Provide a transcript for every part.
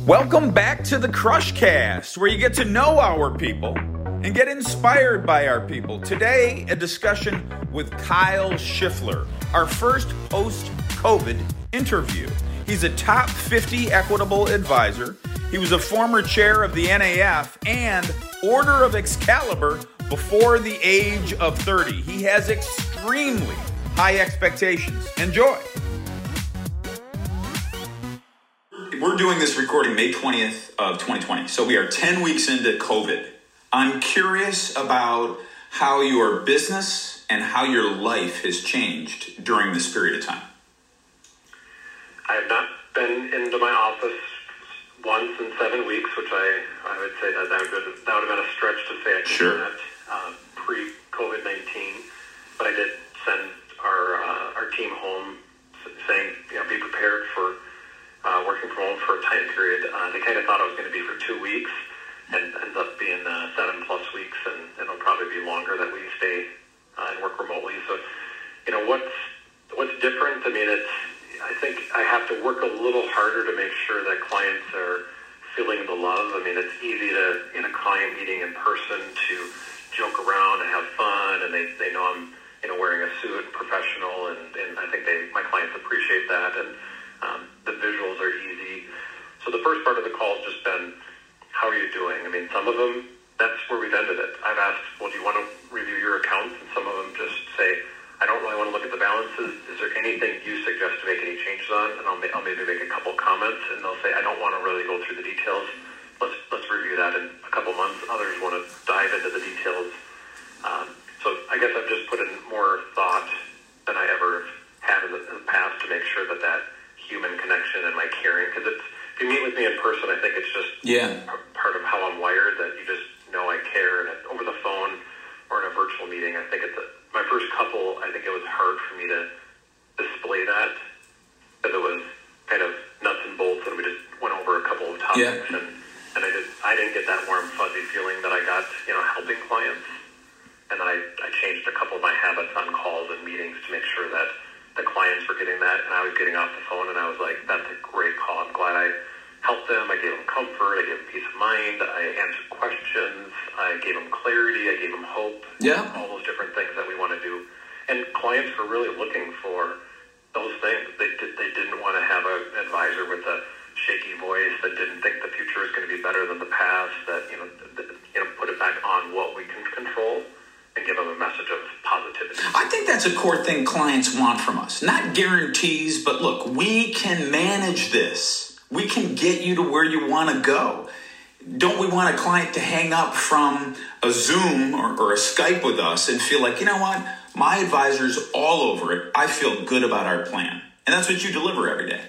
Welcome back to the Crushcast, where you get to know our people and get inspired by our people. Today, a discussion with Kyle Schiffler, our first post COVID interview. He's a top 50 equitable advisor. He was a former chair of the NAF and Order of Excalibur before the age of 30. He has extremely high expectations. Enjoy. We're doing this recording May 20th of 2020. So we are 10 weeks into COVID. I'm curious about how your business and how your life has changed during this period of time. I have not been into my office once in seven weeks, which I, I would say that that would, that would have been a stretch to say I did Sure. that uh, pre COVID 19. But I did send our, uh, our team home saying, you know, be prepared for uh, working from home for a time period. Uh, they kind of thought I was going to be for two weeks and ends up being uh, seven plus weeks, and it'll probably be longer that we stay uh, and work remotely. So, you know, what's what's different? I mean, it's I think I have to work a little harder to make sure that clients are feeling the love. I mean, it's easy to in a client meeting in person to joke around and have fun, and they they know I'm you know wearing a suit, professional, and and I think they my clients appreciate that, and um, the visuals are easy. So the first part of the call has just been, how are you doing? I mean, some of them, that's where we've ended it. I've asked, well, do you want to review your accounts? And some of them just say, I don't really want to look at the balances. Is there anything you suggest to make any changes on? And I'll, I'll maybe make a couple comments, and they'll say, I don't want to really go through the details. Let's let's review that in a couple months. Others want to dive into the details. Um, so I guess I've just put in more thought than I ever had in the, in the past to make sure that that human connection and my caring, because it's you meet with me in person, I think it's just Yeah. part of how I'm wired that you just know I care. And over the phone or in a virtual meeting, I think it's a, my first couple. I think it was hard for me to display that because it was kind of nuts and bolts, and we just went over a couple of topics, Yeah. and and I did I didn't get that warm fuzzy feeling that I got, you know, helping clients, and then I I changed a couple of my habits on calls and meetings to make sure that the clients were getting that, and I was getting off the phone, and I was like, that's a great call. I'm glad I helped them. I gave them comfort. I gave them peace of mind. I answered questions. I gave them clarity. I gave them hope. Yeah. All those different things that we want to do. And clients were really looking for those things. They, did, they didn't want to have an advisor with a shaky voice that didn't think the future is going to be better than the past, that, you know, th- you know, put it back on what we can control and give them a message of positivity. I think that's a core thing clients want from us. Not guarantees, but look, we can manage this. We can get you to where you want to go. Don't we want a client to hang up from a Zoom or, or a Skype with us and feel like, you know what, my advisor's all over it. I feel good about our plan. And that's what you deliver every day.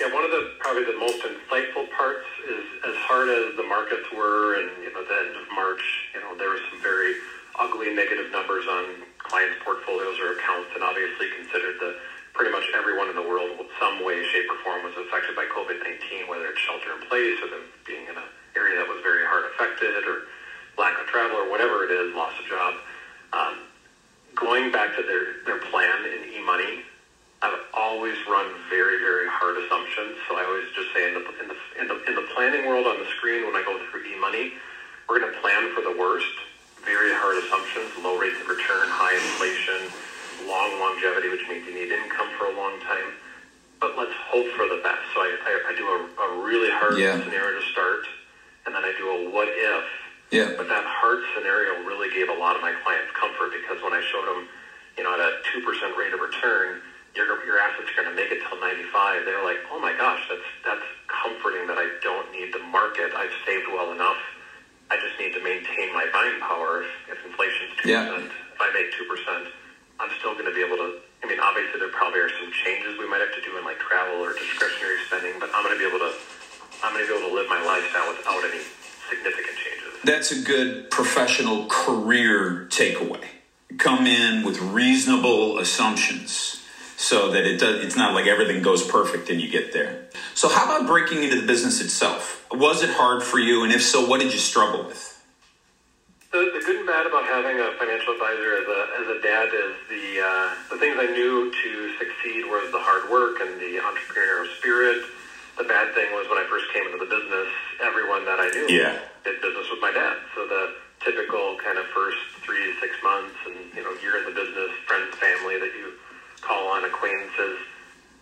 Yeah, one of the probably the most insightful parts is as hard as the markets were, and you know, at the end of March, you know, there were some very ugly negative numbers on clients' portfolios or accounts, and obviously considered that pretty much everyone in the world, in some way, shape, or form, was affected by COVID-19, whether it's shelter in place or them being in an area that was very hard affected, or lack of travel, or whatever it is, loss of job. Um, going back to their, their plan in eMoney, I've always run very, very hard assumptions. So I always just say in the in the in the, in the planning world on the screen when I go through eMoney, we're going to plan for the worst. Very hard assumptions: low rates of return, high inflation, long longevity, which means you need income for a long time. But let's hope for the best. So I, I, I do a, a really hard Yeah. scenario to start, and then I do a what if. Yeah. But that hard scenario really gave a lot of my clients comfort because when I showed them, you know, at a two percent rate of return, your your assets are going to make it till ninety five. They're like, oh my gosh, that's that's comforting that I don't need the market. I've saved well enough. I just need to maintain my buying power. If, if inflation's two Yeah. percent, if I make two percent, I'm still going to be able to. I mean, obviously there probably are some changes we might have to do in like travel or discretionary spending, but I'm going to be able to. I'm going to be able to live my lifestyle without any significant changes. That's a good professional career takeaway. Come in with reasonable assumptions so that it does, it's not like everything goes perfect and you get there. So, how about breaking into the business itself? Was it hard for you? And if so, what did you struggle with? The, the good and bad about having a financial advisor as a, as a dad is the uh, the things I knew to succeed was the hard work and the entrepreneurial spirit, the bad thing was when I first came into the business, everyone that I knew yeah. did business with my dad. So the typical kind of first three to six months, and you know, you're in the business, friends, family that you call on, acquaintances,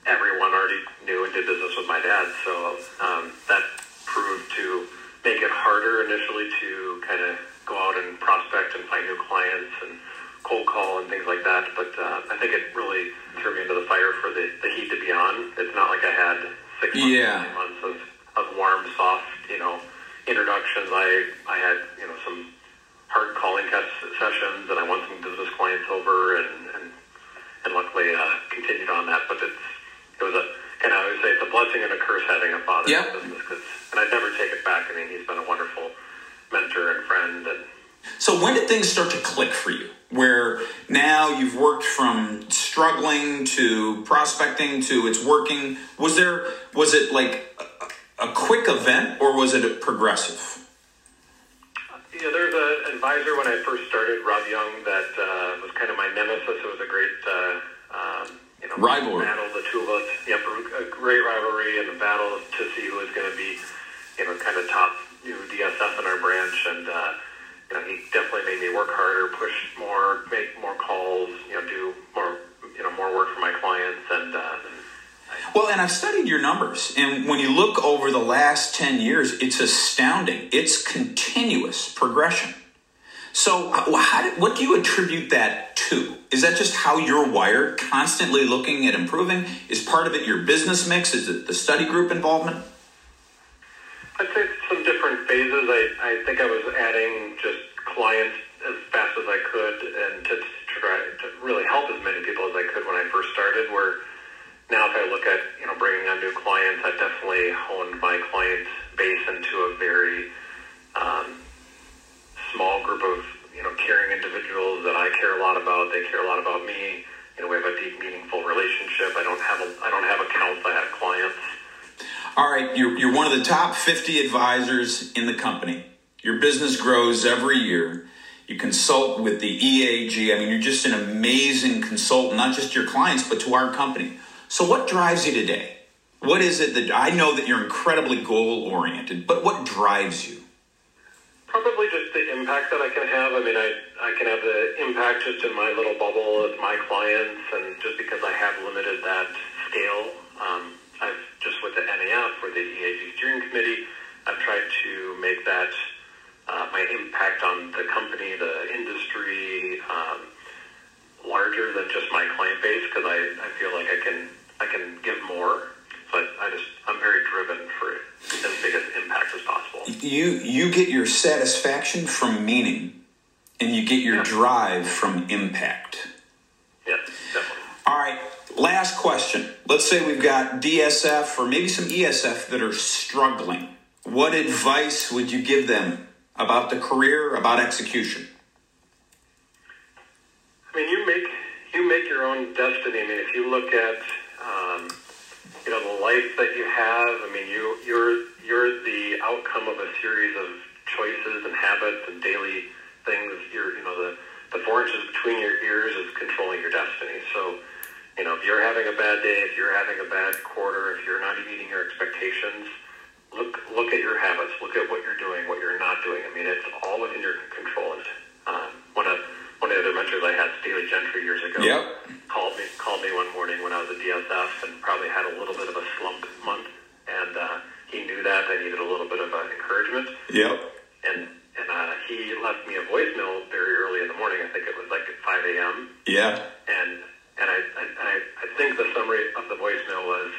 everyone already knew and did business with my dad. So um, that the heat to be on. It's not like I had six months, yeah. months of, of warm, soft, you know, introductions. I I had you know some hard calling test sessions, and I won some business clients over, and and, and luckily uh, continued on that. But it's it was a of I would say it's a blessing and a curse having a father yep. in business, cause, and I'd never take it back. I mean, he's been a wonderful mentor and friend. And so, when did things start to click for you? Where now you've worked from struggling to prospecting to it's working. Was there was it like a, a quick event or was it progressive? Yeah, there's an advisor when I first started, Rob Young, that uh, was kind of my nemesis. It was a great, uh, um, you know, rivalry. battle. The two of us, yep, a great rivalry and a battle to see who was going to be, you know, kind of top know, DSF in our branch. And uh, you know, he definitely made me work harder, push more, make more calls, you know, do more, you know, more work for my clients, and. Uh, well, and I've studied your numbers, and when you look over the last 10 years, it's astounding. It's continuous progression. So, how did, what do you attribute that to? Is that just how you're wired, constantly looking at improving? Is part of it your business mix? Is it the study group involvement? I'd say it's some different phases. I, I think I was adding just clients as fast as I could and to, to try to really help as many people as I could when I first started, where now if I look at you know bringing on new clients, I've definitely honed my client base into a very um, small group of you know caring individuals that I care a lot about. They care a lot about me. You know, we have a deep, meaningful relationship. I don't have a I don't have accounts. I have clients. All right, you're you're one of the top 50 advisors in the company. Your business grows every year. You consult with the EAG. I mean, you're just an amazing consultant, not just to your clients, but to our company. So, what drives you today? What is it that I know that you're incredibly goal oriented, but what drives you? Probably just the impact that I can have. I mean, I, I can have the impact just in my little bubble with my clients, and just because I have limited that scale, um, I've just with the NAF or the EAG steering committee, I've tried to make that uh, my impact on the company, the industry, um, larger than just my client base because I, I feel like I can I can give more. But I just I'm very driven for as big as impact as possible. You you get your satisfaction from meaning, and you get your yeah. drive from impact. Yes, definitely. All right. Last question. Let's say we've got DSF or maybe some ESF that are struggling. What advice would you give them about the career, about execution? I mean, you make you make your own destiny. I mean, if you look at um, you know the life that you have, I mean, you you're you're the outcome of a series of choices and habits and daily things. You're you know the the four between your ears is controlling your destiny. So, you know, if you're having a bad day, if you're having a bad quarter, if you're not meeting your expectations, look look at your habits. Look at what you're doing, what you're not doing. I mean, it's all within your control. And um, one of one of the other mentors I had, Staley Gentry, years ago, yep. called me called me one morning when I was at DSF and probably had a little bit of a slump month, and uh, he knew that I needed a little bit of uh, encouragement. Yep. And and uh, he left me a voicemail very early in the morning. I think it was like at 5 a.m. Yeah. And and I, I I think the summary of the voicemail was.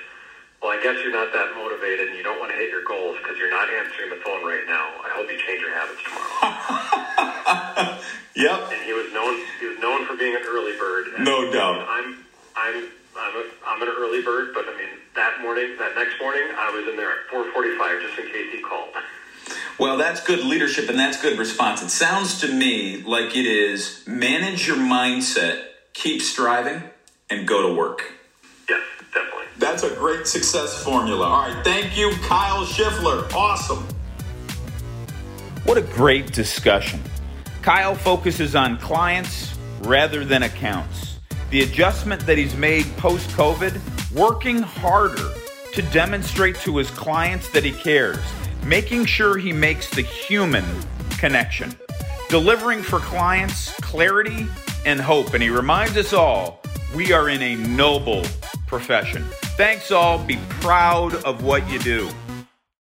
I guess you're not that motivated and you don't want to hit your goals because you're not answering the phone right now. I hope you change your habits tomorrow. Yep. And he was known he was known for being an early bird. And no doubt. I'm I'm I'm, a, I'm an early bird, but I mean that morning, that next morning, I was in there at 4:45 just in case he called. Well, that's good leadership and that's good response. It sounds to me like it is manage your mindset, keep striving, and go to work. Yes. That's a great success formula. All right, thank you, Kyle Schiffler. Awesome. What a great discussion. Kyle focuses on clients rather than accounts. The adjustment that he's made post COVID, working harder to to demonstrate to his clients that he cares, making sure he makes the human connection, delivering for clients clarity and hope. And he reminds us all we are in a noble profession. Thanks all. Be proud of what you do.